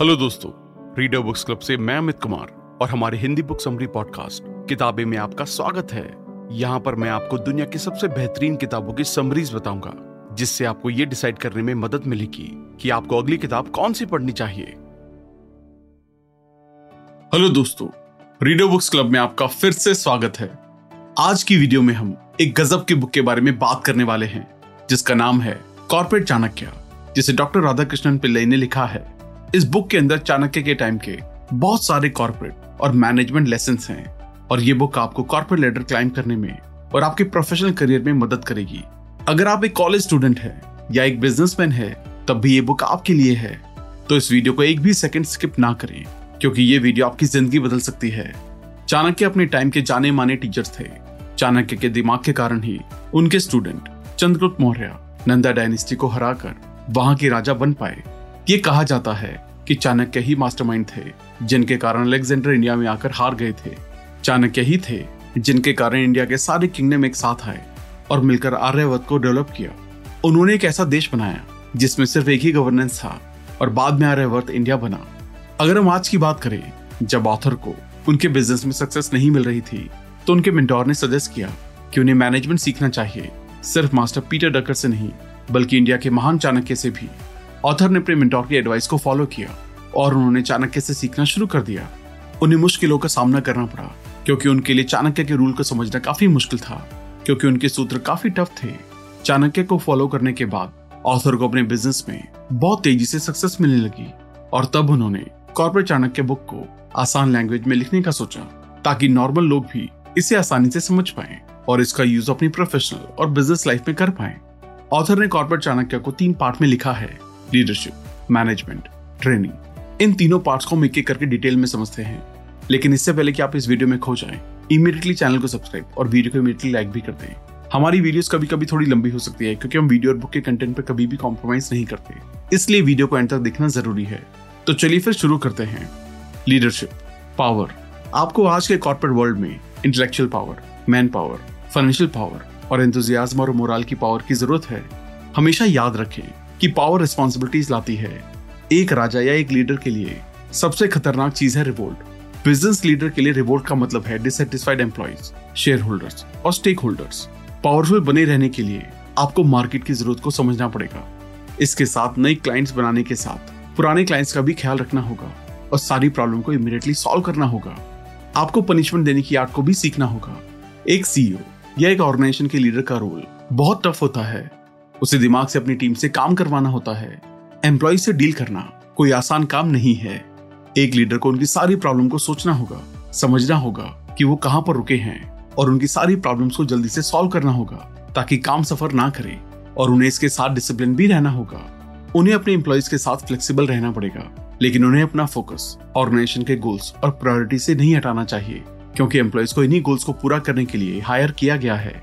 Hello दोस्तों reader books club से मैं अमित कुमार और हमारे हिंदी बुक समरी पॉडकास्ट किताबें में आपका स्वागत है। यहाँ पर मैं आपको दुनिया की सबसे बेहतरीन किताबों की समरीज बताऊँगा, जिससे आपको ये डिसाइड करने में मदद मिलेगी कि आपको अगली किताब कौन सी पढ़नी चाहिए। हेलो दोस्तों रीडर बुक्स क्लब में आपका फिर से स्वागत है। आज की वीडियो में हम एक गजब की बुक के बारे में बात करने वाले हैं, जिसका नाम है कॉर्पोरेट चाणक्य, जिसे डॉक्टर राधाकृष्णन पिल्लई ने लिखा है। इस बुक के अंदर चाणक्य के टाइम के बहुत सारे कॉर्पोरेट और मैनेजमेंट लेसन हैं और ये बुक आपको कॉर्पोरेट लेडर क्लाइम करने में और आपके प्रोफेशनल करियर में मदद करेगी। अगर आप एक कॉलेज स्टूडेंट है या एक बिजनेसमैन है, तब भी ये बुक आपके लिए है। तो इस वीडियो को एक भी सेकंड स्किप ना करें, क्योंकि ये वीडियो आपकी ज़िंदगी बदल सकती है। चाणक्य अपने टाइम के जाने माने टीचर्स थे। चाणक्य के दिमाग के कारण ही उनके स्टूडेंट चंद्रगुप्त मौर्य नंदा डायनेस्टी को हराकर वहाँ के राजा बन पाए। ये कहा जाता है कि चाणक्य ही मास्टरमाइंड थे, जिनके कारण अलेक्जेंडर इंडिया में आकर हार गए थे। चाणक्य ही थे, जिनके कारण इंडिया के सारे किंगडम एक साथ आए और मिलकर आर्यवत को डेवलप किया। उन्होंने एक ऐसा देश बनाया, जिसमें सिर्फ़ एक ही गवर्नेंस था और बाद में आर्यवर्त इंडिया बना। अगर हम आज की बात करें, जब ऑथर को उनके बिज़नेस में सक्सेस नहीं मिल रही थी तो उनके मेंटोर ने सजेस्ट किया कि उन्हें मैनेजमेंट सीखना चाहिए, सिर्फ़ मास्टर पीटर डकर से नहीं, बल्कि इंडिया के महान चाणक्य से भी। ऑथर ने अपने मेंटोर की एडवाइस को फॉलो किया और उन्होंने चाणक्य से सीखना शुरू कर दिया। उन्हें मुश्किलों का सामना करना पड़ा, क्योंकि उनके लिए चाणक्य के रूल को समझना काफ़ी मुश्किल था, क्योंकि उनके सूत्र काफ़ी टफ थे। चाणक्य को फॉलो करने के बाद ऑथर को अपने बिज़नेस में बहुत तेज़ी से सक्सेस मिलने लगी और तब उन्होंने कॉर्पोरेट चाणक्य बुक को आसान लैंग्वेज में लिखने का सोचा, ताकि नॉर्मल लोग भी इसे आसानी से समझ पाए और इसका यूज़ अपनी प्रोफेशनल और बिज़नेस लाइफ में कर पाए। ऑथर ने कॉर्पोरेट चाणक्य को तीन पार्ट में लिखा है। लीडरशिप मैनेजमेंट ट्रेनिंग इन तीनों पार्ट्स को हम एक एक करके डिटेल में समझते हैं। लेकिन इससे पहले कि आप इस वीडियो में खो जाएँ, इमीडिएटली चैनल को सब्सक्राइब और वीडियो को इमीडिएटली लाइक भी कर दें। हमारी वीडियोस कभी कभी थोड़ी लंबी हो सकती है क्योंकि हम वीडियो और बुक के कंटेंट पर कभी भी कॉम्प्रोमाइज नहीं करते। इसलिए वीडियो को एंड तक देखना ज़रूरी है। तो चलिए फिर शुरू करते हैं। लीडरशिप पावर आपको आज के कॉर्पोरेट वर्ल्ड में intellectual power man power financial power और एंथुजियाज्म और मोरल की पावर की ज़रूरत है हमेशा याद रखें। कि पावर रिस्पॉन्सिबिलिटीज लाती है। एक राजा या एक लीडर के लिए सबसे खतरनाक चीज़ है रिवोल्ट बिज़नेस लीडर के लिए रिवोल्ट का मतलब है डिससेटिस्फाइड एम्प्लॉइज शेयर होल्डर्स और स्टेक होल्डर्स पावरफुल बने रहने के लिए आपको मार्केट की ज़रूरत को समझना पड़ेगा। इसके साथ नई क्लाइंट्स बनाने के साथ पुराने क्लाइंट्स का भी ख्याल रखना होगा और सारी प्रॉब्लम को इमीडिएटली सॉल्व करना होगा। आपको पनिशमेंट देने की आर्ट को भी सीखना होगा। एक सीईओ या एक ऑर्गेनाइजेशन के लीडर का रोल बहुत टफ होता है। उसे दिमाग से अपनी टीम से काम करवाना होता है। एम्प्लॉय से डील करना कोई आसान काम नहीं है। एक लीडर को उनकी सारी प्रॉब्लम को सोचना होगा, समझना होगा कि वो कहाँ पर रुके हैं और उनकी सारी प्रॉब्लम्स को जल्दी से सॉल्व करना होगा, ताकि काम सफ़र ना करे और उन्हें इसके साथ डिसिप्लिन भी रहना होगा। उन्हें अपने एम्प्लॉयज़ के साथ फ्लेक्सिबल रहना पड़ेगा, लेकिन उन्हें अपना फोकस ऑर्गेनाइजेशन के गोल्स और प्रायोरिटी से नहीं हटाना चाहिए, क्योंकि एम्प्लॉयज़ को इन्हीं गोल्स को पूरा करने के लिए हायर किया गया है।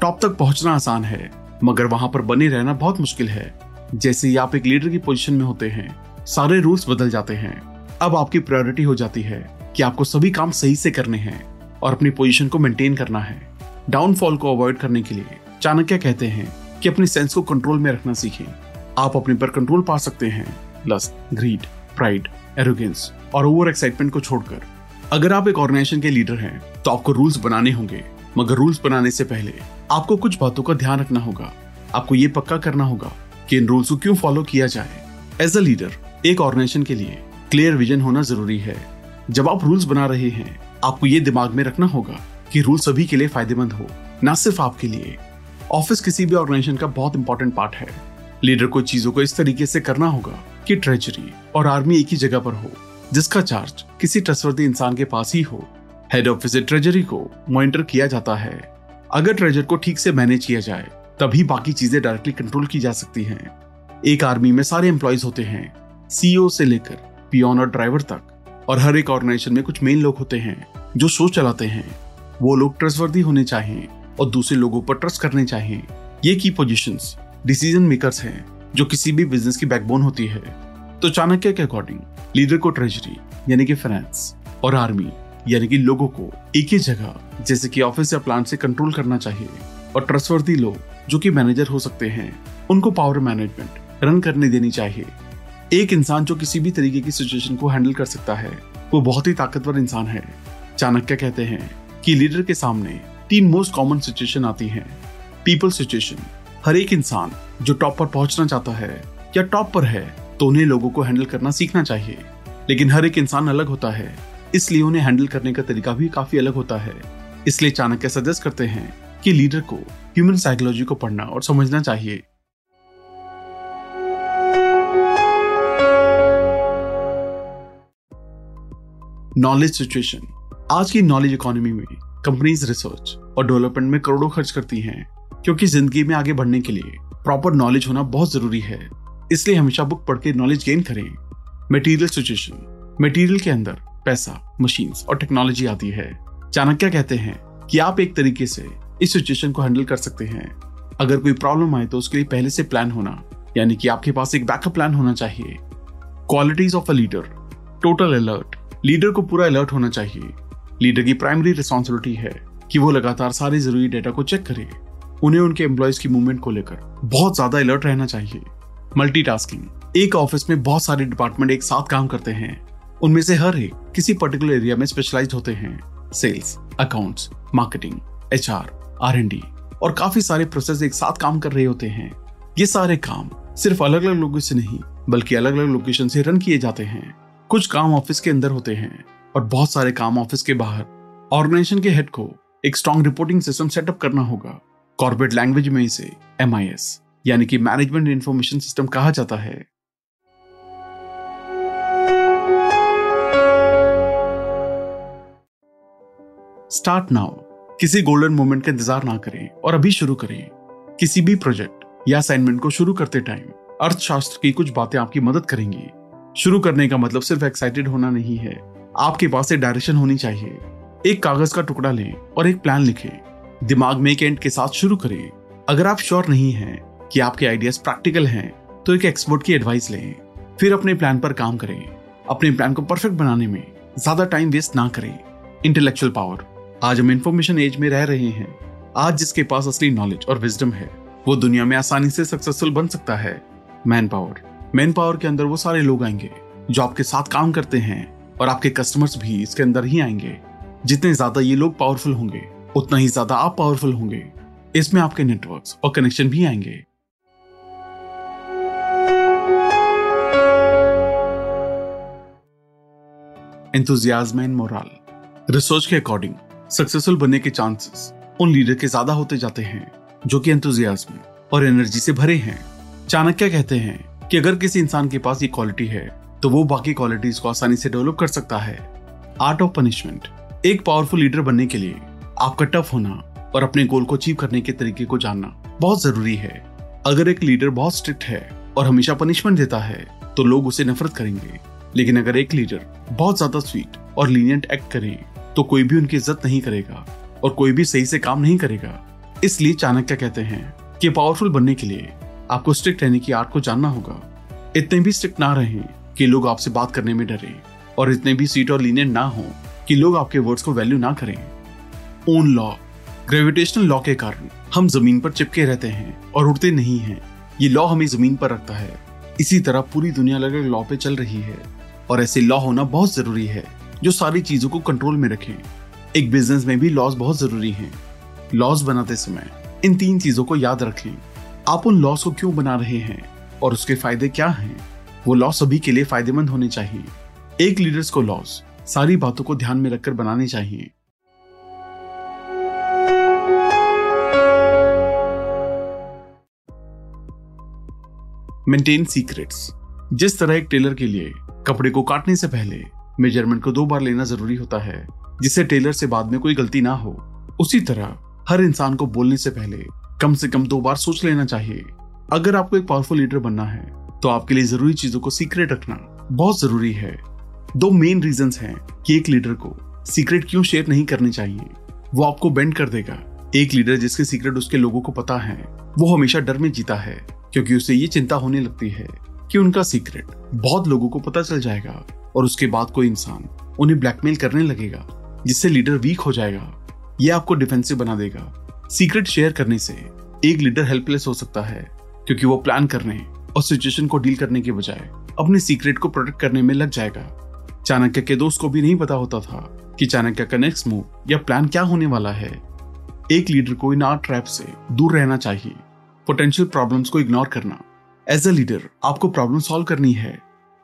टॉप तक पहुँचना आसान है। मगर वहाँ पर बने रहना बहुत मुश्किल है। जैसे ही आप एक लीडर की पोजीशन में होते हैं, सारे रूल्स बदल जाते हैं। अब आपकी प्रायोरिटी हो जाती है कि आपको सभी काम सही से करने हैं और अपनी पोजीशन को मेंटेन करना है। डाउनफॉल को अवॉइड करने के लिए चाणक्य कहते हैं कि अपने सेंस को कंट्रोल में रखना सीखें। आप अपने पर कंट्रोल पा सकते हैं लस्ट ग्रीड, प्राइड, एरोगेंस और ओवर एक्साइटमेंट को छोड़कर। अगर आप एक ऑर्गेनाइजेशन के लीडर हैं तो आपको रूल्स बनाने होंगे। मगर रूल्स बनाने से पहले आपको कुछ बातों का ध्यान रखना होगा। आपको ये पक्का करना होगा कि इन रूल्स को क्यों फॉलो किया जाए। एज अ लीडर एक ऑर्गेनाइजेशन के लिए क्लियर विजन होना ज़रूरी है। जब आप रूल्स बना रहे हैं, आपको ये दिमाग में रखना होगा कि रूल सभी के लिए फ़ायदेमंद हो, न सिर्फ़ आपके लिए। ऑफ़िस किसी भी ऑर्गेनाइजेशन का बहुत इंपॉर्टेंट पार्ट है। लीडर को चीज़ों को इस तरीके से करना होगा कि ट्रेजरी और आर्मी एक ही जगह पर हो, जिसका चार्ज किसी ट्रस्टवर्दी इंसान के पास ही हो। हेड ऑफ़िस ट्रेजरी को मॉनिटर किया जाता है। अगर ट्रेजर को ठीक से मैनेज किया जाए, तभी बाकी चीज़ें डायरेक्टली कंट्रोल की जा सकती हैं। एक आर्मी में सारे एम्प्लॉयज़ होते हैं सीईओ से लेकर पियोन और ड्राइवर तक, और हर एक ऑर्गेनाइजेशन में कुछ मेन लोग होते हैं, जो शो चलाते हैं। वो लोग ट्रस्टवर्दी होने चाहिए और दूसरे लोगों पर ट्रस्ट करने चाहिए ये की पोजिशन डिसीज़न मेकर्स हैं, जो किसी भी बिज़नेस की बैकबोन होती है। तो चाणक्य के अकॉर्डिंग लीडर को ट्रेजरी यानी कि फाइनेंस और आर्मी यानी कि लोगों को एक ही जगह, जैसे कि ऑफ़िस या प्लांट से कंट्रोल करना चाहिए। और ट्रस्टवर्दी लोग, जो कि मैनेजर हो सकते हैं, उनको पावर मैनेजमेंट रन करने देनी चाहिए। एक इंसान जो किसी भी तरीके की सिचुएशन को हैंडल कर सकता है, वो बहुत ही ताकतवर इंसान है। चाणक्य कहते हैं कि लीडर के सामने तीन मोस्ट कॉमन सिचुएशन आती हैं। पीपल सिचुएशन हर एक इंसान जो टॉप पर पहुँचना चाहता है या टॉप पर है तो उन्हें लोगों को हैंडल करना सीखना चाहिए। लेकिन हर एक इंसान अलग होता है। इसलिए उन्हें हैंडल करने का तरीका भी काफ़ी अलग होता है। इसलिए चाणक्य सजेस्ट करते हैं कि लीडर को ह्यूमन साइकोलॉजी को पढ़ना और समझना चाहिए। नॉलेज सिचुएशन आज की नॉलेज इकोनॉमी में कंपनीज़ रिसर्च और डेवलपमेंट में करोड़ों खर्च करती हैं, क्योंकि ज़िंदगी में आगे बढ़ने के लिए प्रॉपर नॉलेज होना बहुत ज़रूरी है। इसलिए हमेशा बुक पढ़ के नॉलेज गेन करें। मटेरियल सिचुएशन मटेरियल के अंदर पैसा मशीन्स और टेक्नोलॉजी आती है। चाणक्य कहते हैं कि आप एक तरीके से इस सिचुएशन को हैंडल कर सकते हैं। अगर कोई प्रॉब्लम आए तो उसके लिए पहले से प्लान होना, यानी कि आपके पास एक बैकअप प्लान होना चाहिए। Qualities of a leader total alert leader को पूरा अलर्ट होना चाहिए। लीडर की प्राइमरी रिस्पॉन्सिबिलिटी है कि वो लगातार सारे ज़रूरी डेटा को चेक करे। उन्हें उनके एम्प्लॉयज़ की मूवमेंट को लेकर बहुत ज़्यादा अलर्ट रहना चाहिए। मल्टीटास्किंग एक ऑफ़िस में बहुत सारे डिपार्टमेंट एक साथ काम करते हैं। उनमें से हर एक किसी पर्टिकुलर एरिया में स्पेशलाइज होते हैं। Sales accounts marketing H R R N D और काफ़ी सारे प्रोसेस एक साथ काम कर रहे होते हैं। ये सारे काम सिर्फ़ अलग अलग लोगों से नहीं, बल्कि अलग अलग लोकेशन से रन किए जाते हैं। कुछ काम ऑफ़िस के अंदर होते हैं और बहुत सारे काम ऑफ़िस के बाहर। ऑर्गेनाइजेशन के हेड को एक स्ट्रॉन्ग रिपोर्टिंग सिस्टम सेटअप करना होगा। कॉर्पोरेट लैंग्वेज में इसे एमआईएस यानी कि मैनेजमेंट इन्फॉर्मेशन सिस्टम कहा जाता है। स्टार्ट नाउ किसी गोल्डन मोमेंट का इंतज़ार ना करें और अभी शुरू करें। किसी भी प्रोजेक्ट या असाइनमेंट को शुरू करते टाइम अर्थशास्त्र की कुछ बातें आपकी मदद करेंगी। शुरू करने का मतलब सिर्फ़ एक्साइटेड होना नहीं है। आपके पास एक डायरेक्शन होनी चाहिए। एक कागज़ का टुकड़ा लें और एक प्लान लिखें। दिमाग में एक एंड के साथ शुरू करें। अगर आप श्योर नहीं हैं कि आपके आइडियाज़ प्रैक्टिकल हैं तो एक एक्सपर्ट की एडवाइस लें। फिर अपने प्लान पर काम करें। अपने प्लान को परफेक्ट बनाने में ज़्यादा टाइम वेस्ट ना करें। इंटेलेक्चुअल पावर आज हम इंफॉर्मेशन एज में रह रहे हैं। आज जिसके पास असली नॉलेज और विजडम है, वो दुनिया में आसानी से सक्सेसफुल बन सकता है। मैन पावर मैन पावर के अंदर वो सारे लोग आएँगे, जो आपके साथ काम करते हैं और आपके कस्टमर्स भी इसके अंदर ही आएँगे। जितने ज़्यादा ये लोग पावरफुल होंगे, उतना ही ज़्यादा आप पावरफुल होंगे। इसमें आपके नेटवर्क्स और कनेक्शन भी आएँगे। एंथुजियाज्म मोरल रिसर्च के अकॉर्डिंग सक्सेसफुल बनने के चांसेस उन लीडर के ज़्यादा होते जाते हैं, जो कि एंथुजियाज्म और एनर्जी से भरे हैं। चाणक्य कहते हैं कि अगर किसी इंसान के पास ये क्वालिटी है तो वो बाकी क्वालिटीज को आसानी से डेवलप कर सकता है। आर्ट ऑफ़ पनिशमेंट एक पावरफुल लीडर बनने के लिए आपका टफ होना और अपने गोल को अचीव करने के तरीके को जानना बहुत ज़रूरी है। अगर एक लीडर बहुत स्ट्रिक्ट है और हमेशा पनिशमेंट देता है तो लोग उसे नफरत करेंगे। लेकिन अगर एक लीडर बहुत ज़्यादा स्वीट और लीनियंट एक्ट करे तो कोई भी उनकी इज़्ज़त नहीं करेगा और कोई भी सही से काम नहीं करेगा। इसलिए चाणक्य कहते हैं कि पावरफुल बनने के लिए आपको स्ट्रिक्ट रहने की आर्ट को जानना होगा। इतने भी स्ट्रिक्ट ना रहें कि लोग आपसे बात करने में डरे और इतने भी सीट और लीनियंट ना हो कि लोग आपके वर्ड्स को वैल्यू ना करें। ओन लॉ ग्रेविटेशनल लॉ के कारण हम ज़मीन पर चिपके रहते हैं और उड़ते नहीं हैं। ये लॉ हमें ज़मीन पर रखता है। इसी तरह पूरी दुनिया अलग अलग लॉ पे चल रही है और ऐसे लॉ होना बहुत ज़रूरी है। जो सारी चीज़ों को कंट्रोल में रखें। एक बिज़नेस में भी लॉस बहुत ज़रूरी है। लॉस बनाते समय इन तीन चीज़ों को याद रखें। आप उन लॉस को क्यों बना रहे हैं? और उसके फ़ायदे क्या हैं? वो लॉस सभी के लिए फ़ायदेमंद होने चाहिए। एक लीडर्स को लॉस सारी बातों को ध्यान में रखकर बनाने चाहिए। मेंटेन सीक्रेट्स जिस तरह एक टेलर के लिए कपड़े को काटने से पहले मेज़रमेंट को दो बार लेना ज़रूरी होता है, जिससे टेलर से बाद में कोई गलती ना हो। उसी तरह, हर इंसान को बोलने से पहले कम से कम दो बार सोच लेना चाहिए। अगर आपको एक पावरफुल लीडर बनना है तो आपके लिए ज़रूरी चीज़ों को सीक्रेट रखना बहुत ज़रूरी है। दो मेन रीजंस हैं कि एक लीडर को सीक्रेट क्यों शेयर नहीं करनी चाहिए। वो आपको बेंड कर देगा। एक लीडर जिसके सीक्रेट उसके लोगों को पता है, वो हमेशा डर में जीता है, क्योंकि उसे ये चिंता होने लगती है कि उनका सीक्रेट बहुत लोगों को पता चल जाएगा। और उसके बाद कोई इंसान उन्हें ब्लैकमेल करने लगेगा, जिससे लीडर वीक हो जाएगा। ये आपको डिफेंसिव बना देगा। सीक्रेट शेयर करने से एक लीडर हेल्पलेस हो सकता है, क्योंकि वो प्लान करने और सिचुएशन को डील करने के बजाय अपने सीक्रेट को प्रोटेक्ट करने में लग जाएगा। चाणक्य के दोस्त को भी नहीं पता होता था कि चाणक्य का नेक्स्ट मूव या प्लान क्या होने वाला है। एक लीडर को इन आर्ट ट्रैप से दूर रहना चाहिए। पोटेंशियल प्रॉब्लम्स को इग्नोर करना। एज अ लीडर आपको प्रॉब्लम सॉल्व करनी है।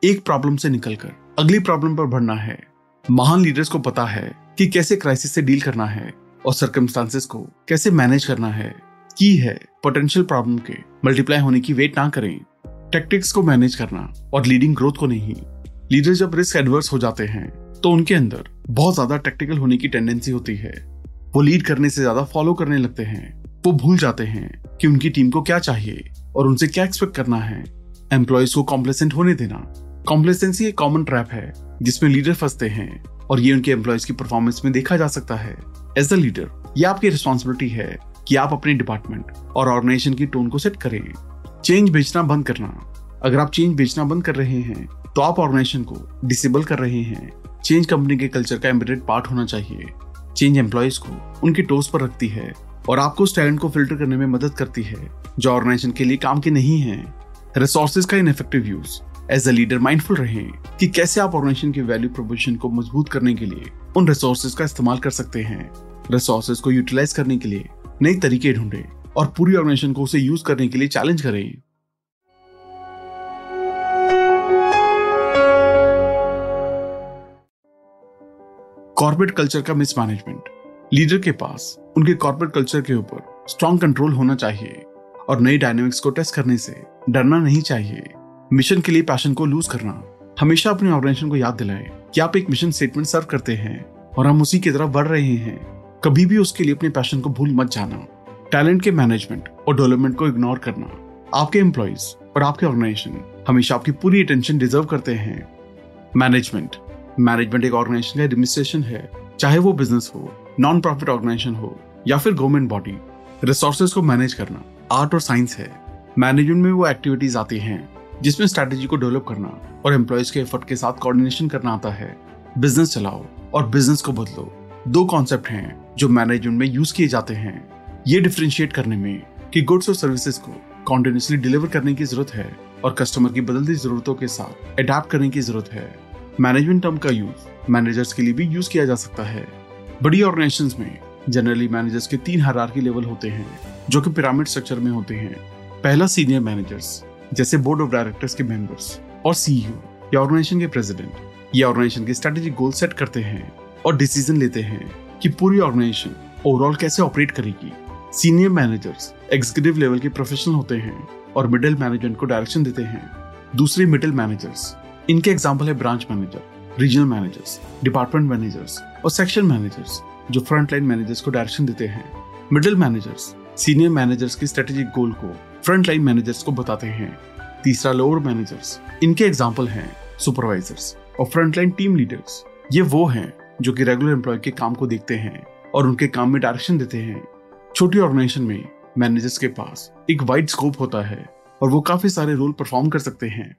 एक प्रॉब्लम से निकलकर। अगली प्रॉब्लम पर बढ़ना है। महान लीडर्स को पता है कि कैसे क्राइसिस से डील करना है और सर्कमस्टांसेस को कैसे मैनेज करना है। की है पोटेंशियल प्रॉब्लम के मल्टीप्लाई होने की वेट ना करें। टेक्टिक्स को मैनेज करना और लीडिंग ग्रोथ को नहीं। लीडर जब रिस्क एडवर्स हो जाते हैं तो उनके अंदर बहुत ज़्यादा टेक्टिकल होने की टेंडेंसी होती है। वो लीड करने से ज़्यादा फॉलो करने लगते हैं। वो भूल जाते हैं कि उनकी टीम को क्या चाहिए और उनसे क्या एक्सपेक्ट करना है। एम्प्लॉयज़ को कॉम्प्लेसेंट होने देना। कॉम्प्लेसेंसी एक कॉमन ट्रैप है, जिसमें लीडर फंसते हैं, और ये उनके एम्प्लॉयज़ की परफॉर्मेंस में देखा जा सकता है। एज अ लीडर ये आपकी रिस्पॉन्सिबिलिटी है कि आप अपने डिपार्टमेंट और ऑर्गेनाइजेशन की टोन को सेट करें। चेंज बेचना बंद करना। अगर आप चेंज बेचना बंद कर रहे हैं तो आप ऑर्गेनाइजेशन को डिसेबल कर रहे हैं। चेंज कंपनी के कल्चर का एम्बेडेड पार्ट होना चाहिए। चेंज एम्प्लॉयज़ को उनके टोस पर रखती है, और आपको उस टैलेंट को फ़िल्टर करने में मदद करती है, जो ऑर्गेनाइजेशन के लिए काम के नहीं है। रिसोर्सेज का ineffective use as a leader mindful रहे कि कैसे आप ऑर्गेनाइजेशन की वैल्यू प्रोपोजिशन को मज़बूत करने के लिए उन रिसोर्सेज का इस्तेमाल कर सकते हैं। रिसोर्सेज को यूटिलाइज करने के लिए नए तरीके ढूंढे और पूरी ऑर्गेनाइजेशन को उसे यूज़ करने के लिए चैलेंज करें। कॉर्पोरेट कल्चर का मिसमैनेजमेंट लीडर के पास, उनके कॉर्पोरेट कल्चर के ऊपर स्ट्रॉन्ग कंट्रोल होना चाहिए और नई डायनेमिक्स को टेस्ट करने से डरना नहीं चाहिए। मिशन के लिए पैशन को लूज करना। हमेशा अपने ऑर्गेनाइजेशन को याद दिलाएँ कि आप एक मिशन स्टेटमेंट सर्व करते हैं और हम उसी की तरफ़ बढ़ रहे हैं। कभी भी उसके लिए अपने पैशन को भूल मत जाना। टैलेंट के मैनेजमेंट और डेवलपमेंट को इग्नोर करना। आपके एम्प्लॉयज़ और आपके ऑर्गेनाइजेशन हमेशा आपकी पूरी अटेंशन डिजर्व करते हैं। मैनेजमेंट मैनेजमेंट एक ऑर्गेनाइजेशन का एडमिनिस्ट्रेशन है। चाहे वो बिज़नेस हो नॉन प्रॉफिट ऑर्गेनाइजेशन हो या फिर गवर्नमेंट बॉडी रिसोर्सेज को मैनेज करना। आर्ट और साइंस है। मैनेजमेंट में वो एक्टिविटीज़ आती हैं। जिसमें स्ट्रेटेजी को डेवलप करना और एम्प्लॉयज़ के एफर्ट के साथ कोऑर्डिनेशन करना आता है। बिज़नेस चलाओ और बिज़नेस को बदलो। दो कॉन्सेप्ट हैं जो मैनेजमेंट में यूज़ किए जाते हैं। ये डिफ्रेंशिएट करने में कि गुड्स और सर्विसेज़ को कॉन्टिन्यूसली डिलीवर करने की ज़रूरत है और कस्टमर की बदलती जरूरतों के साथ अडेप्ट करने की ज़रूरत है। मैनेजमेंट टर्म का यूज़ मैनेजर्स के लिए भी यूज़ किया जा सकता है। बड़ी ऑर्गेनाइजेशन में जनरली मैनेजर्स के तीन हरार की लेवल होते हैं, जो कि पिरामिड स्ट्रक्चर में होते हैं। पहला सीनियर मैनेजर्स जैसे बोर्ड ऑफ़ डायरेक्टर्स के मेंबर्स और सीईओ या ऑर्गेनाइजेशन के प्रेसिडेंट ये ऑर्गेनाइजेशन के स्ट्रेटेजिक गोल सेट करते हैं और डिसीज़न लेते हैं कि पूरी ऑर्गेनाइजेशन ओवरऑल कैसे ऑपरेट करेगी। सीनियर मैनेजर्स एग्जीक्यूटिव लेवल के प्रोफेशनल होते हैं और मिडिल मैनेजमेंट को डायरेक्शन देते हैं। दूसरे मिडिल मैनेजर्स इनके एग्ज़ाम्पल है branch manager regional managers department managers और सेक्शन मैनेजर्स जो फ्रंट लाइन मैनेजर्स को डायरेक्शन देते हैं। मिडिल मैनेजर्स सीनियर मैनेजर्स की स्ट्रेटेजिक गोल को फ्रंट लाइन मैनेजर्स को बताते हैं। तीसरा लोअर मैनेजर्स इनके एग्ज़ाम्पल हैं सुपरवाइजर्स और फ्रंट लाइन टीम लीडर्स ये वो हैं जो कि रेगुलर एम्प्लॉय के काम को देखते हैं और उनके काम में डायरेक्शन देते हैं। छोटी ऑर्गेनाइजेशन में मैनेजर्स के पास एक वाइड स्कोप होता है और वो काफ़ी सारे रोल परफॉर्म कर सकते हैं।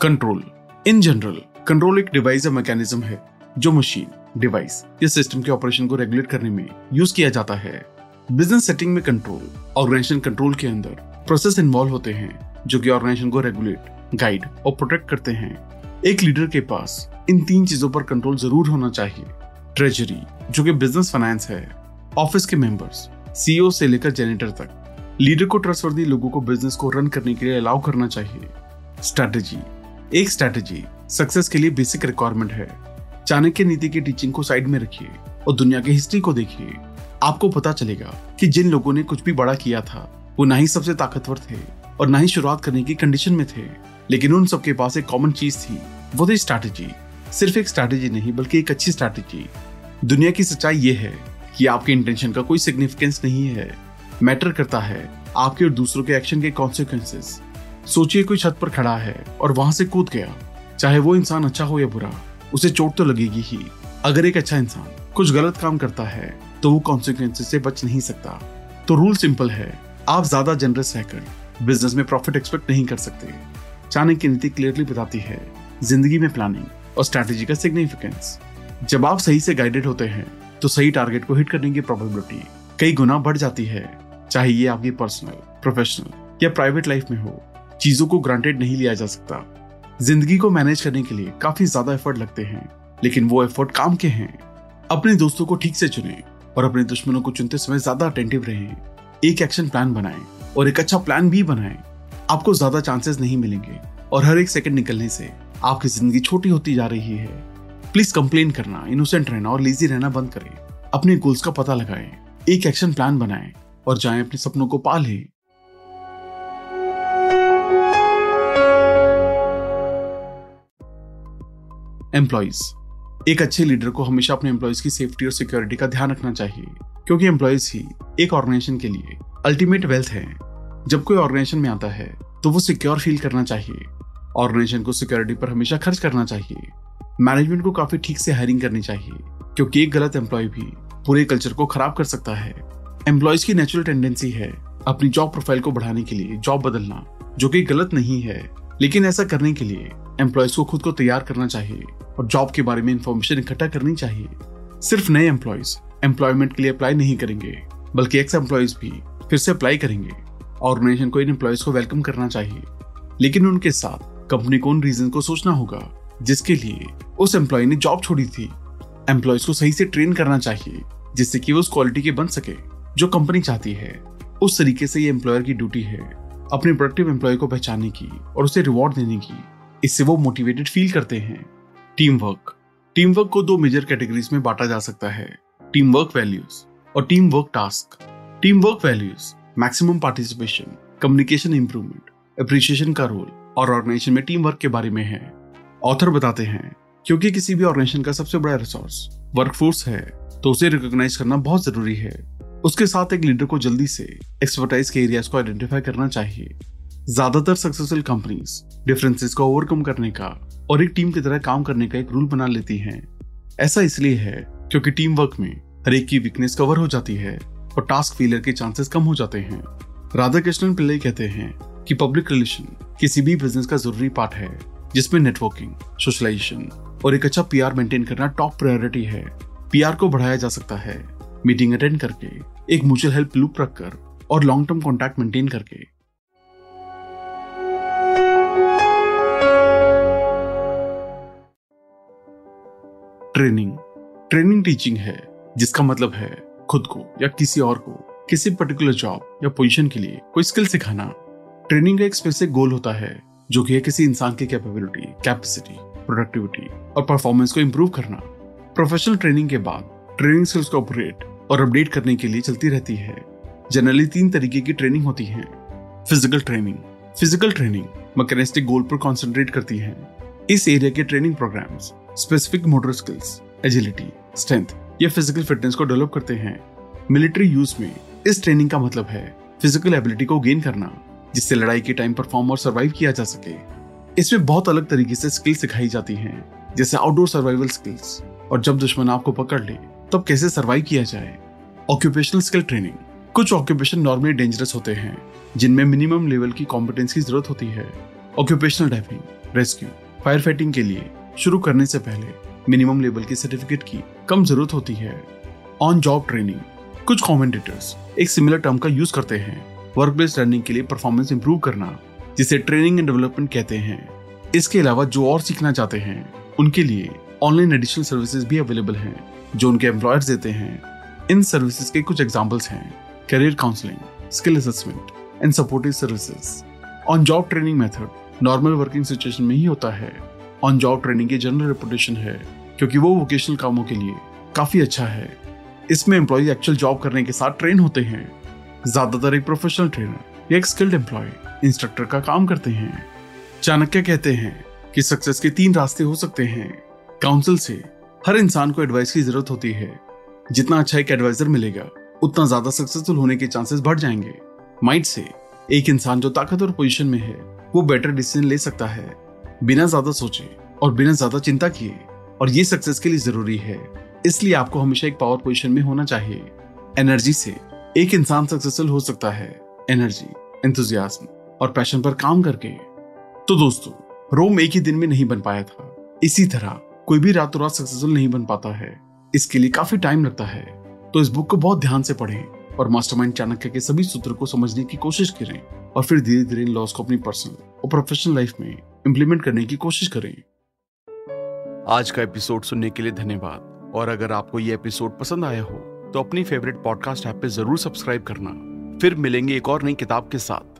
कंट्रोल इन जनरल कंट्रोल एक डिवाइस या मैकेनिज्म है। जो मशीन डिवाइस या सिस्टम के ऑपरेशन को रेगुलेट करने में यूज़ किया जाता है। बिज़नेस सेटिंग में कंट्रोल ऑर्गेनाइजेशन कंट्रोल के अंदर प्रोसेस इन्वॉल्व होते हैं, जो कि ऑर्गेनाइजेशन को रेगुलेट गाइड और प्रोटेक्ट करते हैं। एक लीडर के पास इन तीन चीज़ों पर कंट्रोल ज़रूर होना चाहिए। ट्रेजरी जो कि बिज़नेस फाइनेंस है। ऑफ़िस के मेंबर्स सीईओ से लेकर जेनेटर तक लीडर को ट्रस्टवर्दी लोगों को बिज़नेस को रन करने के लिए अलाउ करना चाहिए। स्ट्रेटेजी एक स्ट्रैटेजी सक्सेस के लिए बेसिक रिक्वायरमेंट है। चाणक्य नीति की टीचिंग को साइड में रखिए और दुनिया की हिस्ट्री को देखिए। आपको पता चलेगा कि जिन लोगों ने कुछ भी बड़ा किया था, वो ना ही सबसे ताकतवर थे और ना ही शुरुआत करने की कंडीशन में थे। लेकिन उन सबके पास एक कॉमन चीज़ थी, वो थी स्ट्रैटेजी सिर्फ़ एक स्ट्रैटेजी नहीं, बल्कि एक अच्छी स्ट्रैटेजी दुनिया की सच्चाई ये है कि आपके इंटेंशन का कोई सिग्निफिकेंस नहीं है। मैटर करता है आपके और दूसरों के एक्शन के कॉन्सिक्वेंसेस सोचिए कोई छत पर खड़ा है और वहाँ से कूद गया, चाहे वो इंसान अच्छा हो या बुरा। उसे चोट तो लगेगी ही। अगर एक अच्छा इंसान कुछ गलत काम करता है तो वो कॉन्सिक्वेंसेस से बच नहीं सकता। तो रूल सिंपल है। आप ज़्यादा जनरस रहकर बिज़नेस में प्रॉफिट एक्सपेक्ट नहीं कर सकते। चाणक्य की नीति क्लियरली बताती है, ज़िंदगी में प्लानिंग और स्ट्रैटेजी का सिग्निफिकेंस जब आप सही से गाइडेड होते हैं तो सही टारगेट को हिट करने की प्रोबेबिलिटी कई गुना बढ़ जाती है। चाहे ये आपकी पर्सनल प्रोफेशनल या प्राइवेट लाइफ में हो, चीज़ों को ग्रांटेड नहीं लिया जा सकता। ज़िंदगी को मैनेज करने के लिए काफ़ी ज़्यादा एफर्ट लगते हैं, लेकिन वो एफर्ट काम के हैं। अपने दोस्तों को ठीक से चुने और अपने दुश्मनों को चुनते समय ज़्यादा अटेंटिव रहें। एक एक्शन प्लान बनाएँ और एक अच्छा प्लान भी बनाएँ। आपको ज़्यादा चांसेस नहीं मिलेंगे और हर एक सेकंड निकलने से आपकी ज़िंदगी छोटी होती जा रही है। प्लीज़ कंप्लेन करना इनोसेंट रहना और लेजी रहना बंद करें। अपने गोल्स का पता लगाएँ। एक एक्शन प्लान बनाएँ और जाएँ अपने सपनों को पा एम्प्लॉयज़ एक अच्छे लीडर को हमेशा अपने एम्प्लॉयज़ की सेफ्टी और सिक्योरिटी का ध्यान रखना चाहिए, क्योंकि एम्प्लॉयज़ ही एक ऑर्गेनाइजेशन के लिए अल्टीमेट वेल्थ है। जब कोई ऑर्गेनाइजेशन में आता है तो वो सिक्योर फील करना चाहिए। ऑर्गेनाइजेशन को सिक्योरिटी पर हमेशा खर्च करना चाहिए। मैनेजमेंट को काफ़ी ठीक से हायरिंग करनी चाहिए, क्योंकि एक गलत एम्प्लॉय भी पूरे कल्चर को खराब कर सकता है। एम्प्लॉयज़ की नेचुरल टेंडेंसी है अपनी जॉब प्रोफ़ाइल को बढ़ाने के लिए जॉब बदलना, जो कि गलत नहीं है। लेकिन ऐसा करने के लिए एम्प्लॉयज़ को खुद को तैयार करना चाहिए। और जॉब के बारे में इंफॉर्मेशन इकट्ठा करनी चाहिए। सिर्फ़ नए एम्प्लॉयज़ एम्प्लॉयमेंट के लिए अप्लाई नहीं करेंगे, बल्कि एक्स एम्प्लॉयज़ भी फिर से अप्लाई करेंगे। ऑर्गेनाइजेशन को इन एम्प्लॉयज़ को वेलकम करना चाहिए। लेकिन उनके साथ कंपनी को उन रीजन को सोचना होगा, जिसके लिए उस एम्प्लॉय ने जॉब छोड़ी थी। एम्प्लॉयज़ को सही से ट्रेन करना चाहिए, जिससे कि वो उस क्वालिटी के बन सके, जो कंपनी चाहती है। उस तरीके से ये एम्प्लॉयर की ड्यूटी है, अपने प्रोडक्टिव एम्प्लॉय को पहचानने की और उसे रिवॉर्ड देने की। इससे वो मोटिवेटेड फील करते हैं। टीम वर्क टीम वर्क को दो मेजर कैटेगरीज में बांटा जा सकता है। टीम वर्क वैल्यूज़ और team work task. Team work values, maximum participation, communication improvement appreciation का रोल और ऑर्गेनाइजेशन में टीम वर्क के बारे में है। ऑथर बताते हैं, क्योंकि किसी भी ऑर्गेनाइजेशन का सबसे बड़ा रिसोर्स वर्कफोर्स है तो उसे रिकॉग्नाइज करना बहुत ज़रूरी है। उसके साथ एक लीडर को जल्दी से एक्सपर्टाइज के एरियाज़ को आइडेंटिफाई करना चाहिए। ज़्यादातर सक्सेसफुल कंपनीज़ डिफरेंसेस को ओवरकम करने का और एक टीम की तरह काम करने का एक रूल बना लेती हैं। ऐसा इसलिए है क्योंकि टीम वर्क में हर एक की वीकनेस कवर हो जाती है और टास्क फेलियर के चांसेस कम हो जाते हैं। राधा कृष्णन पिल्ले कहते हैं कि पब्लिक रिलेशन किसी भी बिज़नेस का ज़रूरी पार्ट है, जिसमें नेटवर्किंग सोशलाइजेशन और एक अच्छा पीआर मेंटेन करना टॉप प्रायोरिटी है। पीआर को बढ़ाया जा सकता है। मीटिंग अटेंड करके एक म्यूचुअल हेल्प लूप रखकर और लॉन्ग टर्म कॉन्टैक्ट मेंटेन करके। ट्रेनिंग। ट्रेनिंग टीचिंग है, जिसका मतलब है खुद को या किसी और को, किसी पर्टिकुलर जॉब या पोजीशन के लिए कोई स्किल सिखाना। ट्रेनिंग का एक स्पेसिफिक गोल होता है, जो कि है किसी इंसान की कैपेबिलिटी कैपेसिटी प्रोडक्टिविटी और परफॉर्मेंस को इंप्रूव करना। प्रोफेशनल ट्रेनिंग के बाद ट्रेनिंग स्किल्स को अपग्रेड और अपडेट करने के लिए चलती रहती है। जनरली तीन तरीके की ट्रेनिंग होती है। Physical training physical training mechanistic goal पर कॉन्सेंट्रेट करती है। इस एरिया के training programs specific motor skills, agility, strength, या फ़िज़िकल फिटनेस को डेवलप करते हैं। मिलिट्री यूज़ में इस ट्रेनिंग का मतलब है फ़िज़िकल एबिलिटी को गेन करना, जिससे लड़ाई के टाइम परफॉर्म और सर्वाइव किया जा सके। इसमें बहुत अलग तरीके से स्किल सिखाई जाती हैं, जैसे आउटडोर सर्वाइवल स्किल्स। और जब दुश्मन आपको पकड़ ले, तब कैसे सर्वाइव किया जाए? Occupational skill training. कुछ ऑक्यूपेशन नॉर्मली डेंजरस होते हैं, जिनमें मिनिमम लेवल की कॉम्पिटेंस की ज़रूरत होती है। Occupational diving, rescue, fire fighting के लिए शुरू करने से पहले मिनिमम लेवल की सर्टिफिकेट की कम ज़रूरत होती है। ऑन जॉब ट्रेनिंग कुछ कॉमेंटेटर्स एक सिमिलर टर्म का यूज़ करते हैं। वर्क प्लेस लर्निंग के लिए परफॉर्मेंस इंप्रूव करना, जिसे ट्रेनिंग एंड डेवलपमेंट कहते हैं। इसके अलावा जो और सीखना चाहते हैं, उनके लिए ऑनलाइन एडिशनल सर्विसेज़ भी अवेलेबल हैं, जो उनके एम्प्लॉयर्स देते हैं। इन सर्विसेज़ के कुछ एग्जाम्पल्स हैं। Career counselling skill assessment and supportive services on job training method normal working situation में ही होता है। ऑन जॉब ट्रेनिंग की जनरल रेपुटेशन है, क्योंकि वो वोकेशनल कामों के लिए काफ़ी अच्छा है। इसमें एम्प्लॉय एक्चुअल जॉब करने के साथ ट्रेन होते हैं। ज़्यादातर एक प्रोफेशनल ट्रेनर या एक स्किल्ड एम्प्लॉय इंस्ट्रक्टर का काम करते हैं। चाणक्य कहते हैं कि सक्सेस के तीन रास्ते हो सकते हैं। काउंसिल से हर इंसान को एडवाइस की ज़रूरत होती है। जितना अच्छा एक एडवाइजर मिलेगा, उतना ज़्यादा सक्सेसफुल होने के चांसेस बढ़ जाएँगे। माइंड से एक इंसान जो ताकतवर पोजीशन में है, वो बेटर डिसीज़न ले सकता है। बिना ज़्यादा सोचे और बिना ज़्यादा चिंता किए। और ये सक्सेस के लिए ज़रूरी है। इसलिए आपको हमेशा एक पावर पोजीशन में होना चाहिए। एनर्जी से एक इंसान सक्सेसफुल हो सकता है। एनर्जी एंथुजियाज्म और पैशन पर काम करके। तो दोस्तों, रोम एक ही दिन में नहीं बन पाया था। इसी तरह कोई भी रातों रात सक्सेसफुल नहीं बन पाता है। इसके लिए काफ़ी टाइम लगता है। तो इस बुक को बहुत ध्यान से पढ़ें और मास्टरमाइंड चाणक्य के सभी सूत्र को समझने की कोशिश करें। और फिर धीरे धीरे इन लॉस को अपनी पर्सनल और प्रोफेशनल लाइफ में इम्प्लीमेंट करने की कोशिश करें। आज का एपिसोड सुनने के लिए धन्यवाद। और अगर आपको ये एपिसोड पसंद आया हो तो अपनी फेवरेट पॉडकास्ट ऐप पे ज़रूर सब्सक्राइब करना। फिर मिलेंगे एक और नई किताब के साथ।